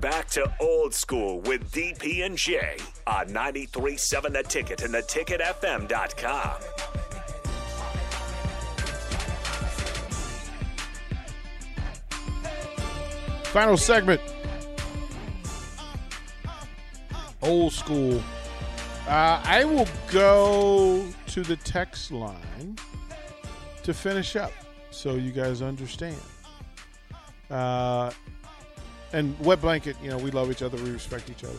Back to old school with DP and J on 93.7 The Ticket and theticketfm.com. Final segment. Old school. Uh, I will go to the text line to finish up so you guys understand. Uh, and wet blanket, you know, we love each other, we respect each other.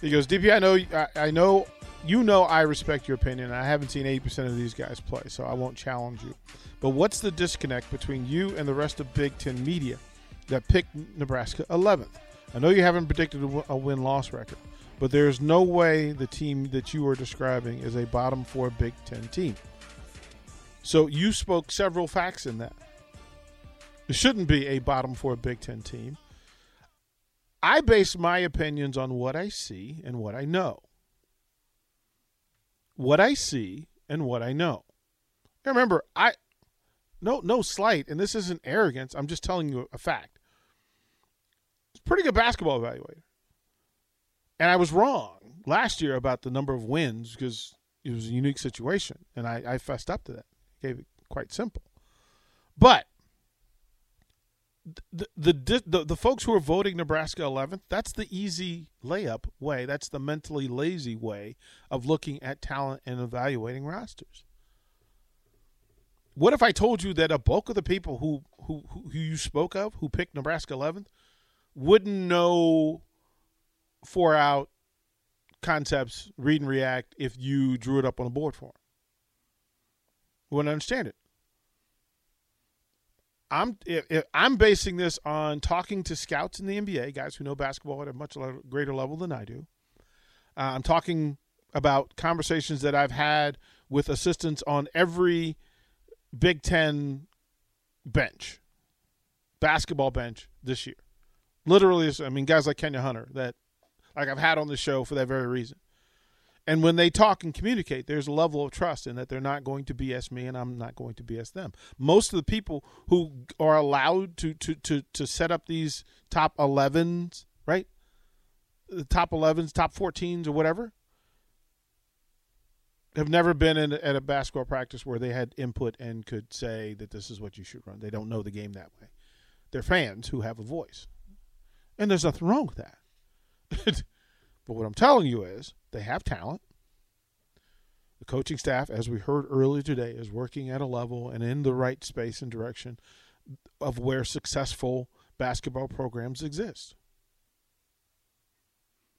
He goes, DP, I know, I, I know, you know, I respect your opinion. I haven't seen eighty percent of these guys play, so I won't challenge you. But what's the disconnect between you and the rest of Big Ten media that picked Nebraska 11th? I know you haven't predicted a win loss record, but there's no way the team that you are describing is a bottom four Big Ten team. So you spoke several facts in that. It shouldn't be a bottom four Big Ten team. I base my opinions on what I see and what I know. What I see and what I know. And remember, I no no slight, and this isn't arrogance. I'm just telling you a fact. It's pretty good basketball evaluator, and I was wrong last year about the number of wins because it was a unique situation, and I, I fessed up to that. Gave it quite simple, but the, the the the folks who are voting Nebraska 11th, that's the easy layup way. That's the mentally lazy way of looking at talent and evaluating rosters. What if I told you that a bulk of the people who who who you spoke of who picked Nebraska 11th wouldn't know four out concepts, read and react if you drew it up on a board for them? Wouldn't understand it. I'm if, I'm basing this on talking to scouts in the NBA, guys who know basketball at a much greater level than I do. Uh, I'm talking about conversations that I've had with assistants on every Big Ten bench, basketball bench this year. Literally, I mean, guys like Kenya Hunter that like I've had on the show for that very reason. And when they talk and communicate, there's a level of trust in that they're not going to BS me and I'm not going to BS them. Most of the people who are allowed to to to, to set up these top 11s, right? The top 11s, top 14s, or whatever, have never been in, at a basketball practice where they had input and could say that this is what you should run. They don't know the game that way. They're fans who have a voice. And there's nothing wrong with that. but what I'm telling you is they have talent. The coaching staff, as we heard earlier today, is working at a level and in the right space and direction of where successful basketball programs exist.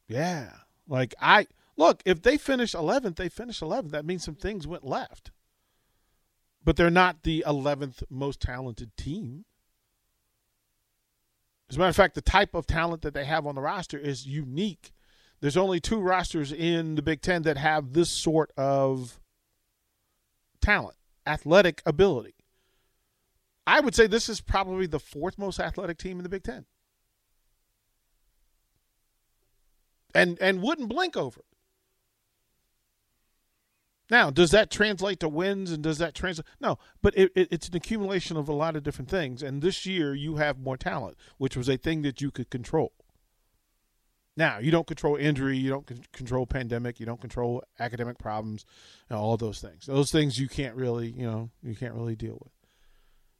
Yeah. Like I look, if they finish 11th, they finish 11th. That means some things went left. But they're not the 11th most talented team. As a matter of fact, the type of talent that they have on the roster is unique there's only two rosters in the Big Ten that have this sort of talent, athletic ability. I would say this is probably the fourth most athletic team in the Big Ten. And and wouldn't blink over. Now, does that translate to wins and does that translate? No, but it, it, it's an accumulation of a lot of different things. And this year you have more talent, which was a thing that you could control. Now, you don't control injury, you don't c- control pandemic, you don't control academic problems, you know, all those things. Those things you can't really, you know, you can't really deal with.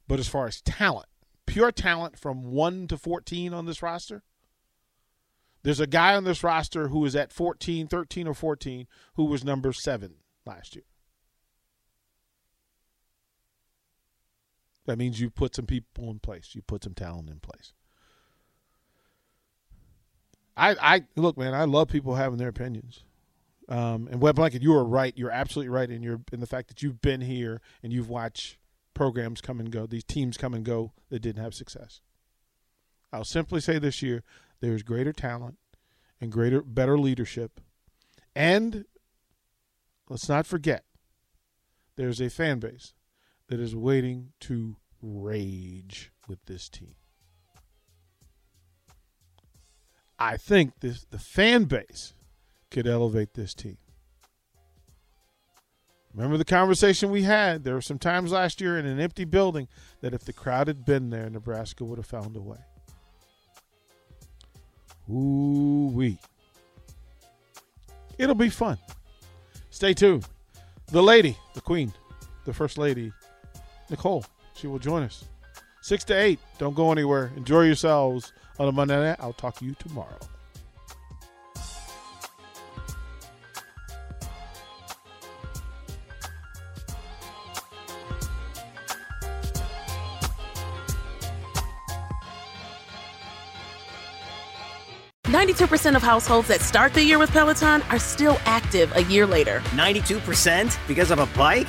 But as far as talent, pure talent from 1 to 14 on this roster, there's a guy on this roster who is at 14, 13 or 14 who was number 7 last year. That means you put some people in place. You put some talent in place. I, I look, man. I love people having their opinions. Um, and Web Blanket, you are right. You're absolutely right in your in the fact that you've been here and you've watched programs come and go, these teams come and go that didn't have success. I'll simply say this year there's greater talent and greater better leadership. And let's not forget, there's a fan base that is waiting to rage with this team. I think this the fan base could elevate this team. Remember the conversation we had? There were some times last year in an empty building that if the crowd had been there, Nebraska would have found a way. Ooh wee. It'll be fun. Stay tuned. The lady, the queen, the first lady, Nicole, she will join us. Six to eight. Don't go anywhere. Enjoy yourselves on a Monday night. I'll talk to you tomorrow. 92% of households that start the year with Peloton are still active a year later. 92% because of a bike?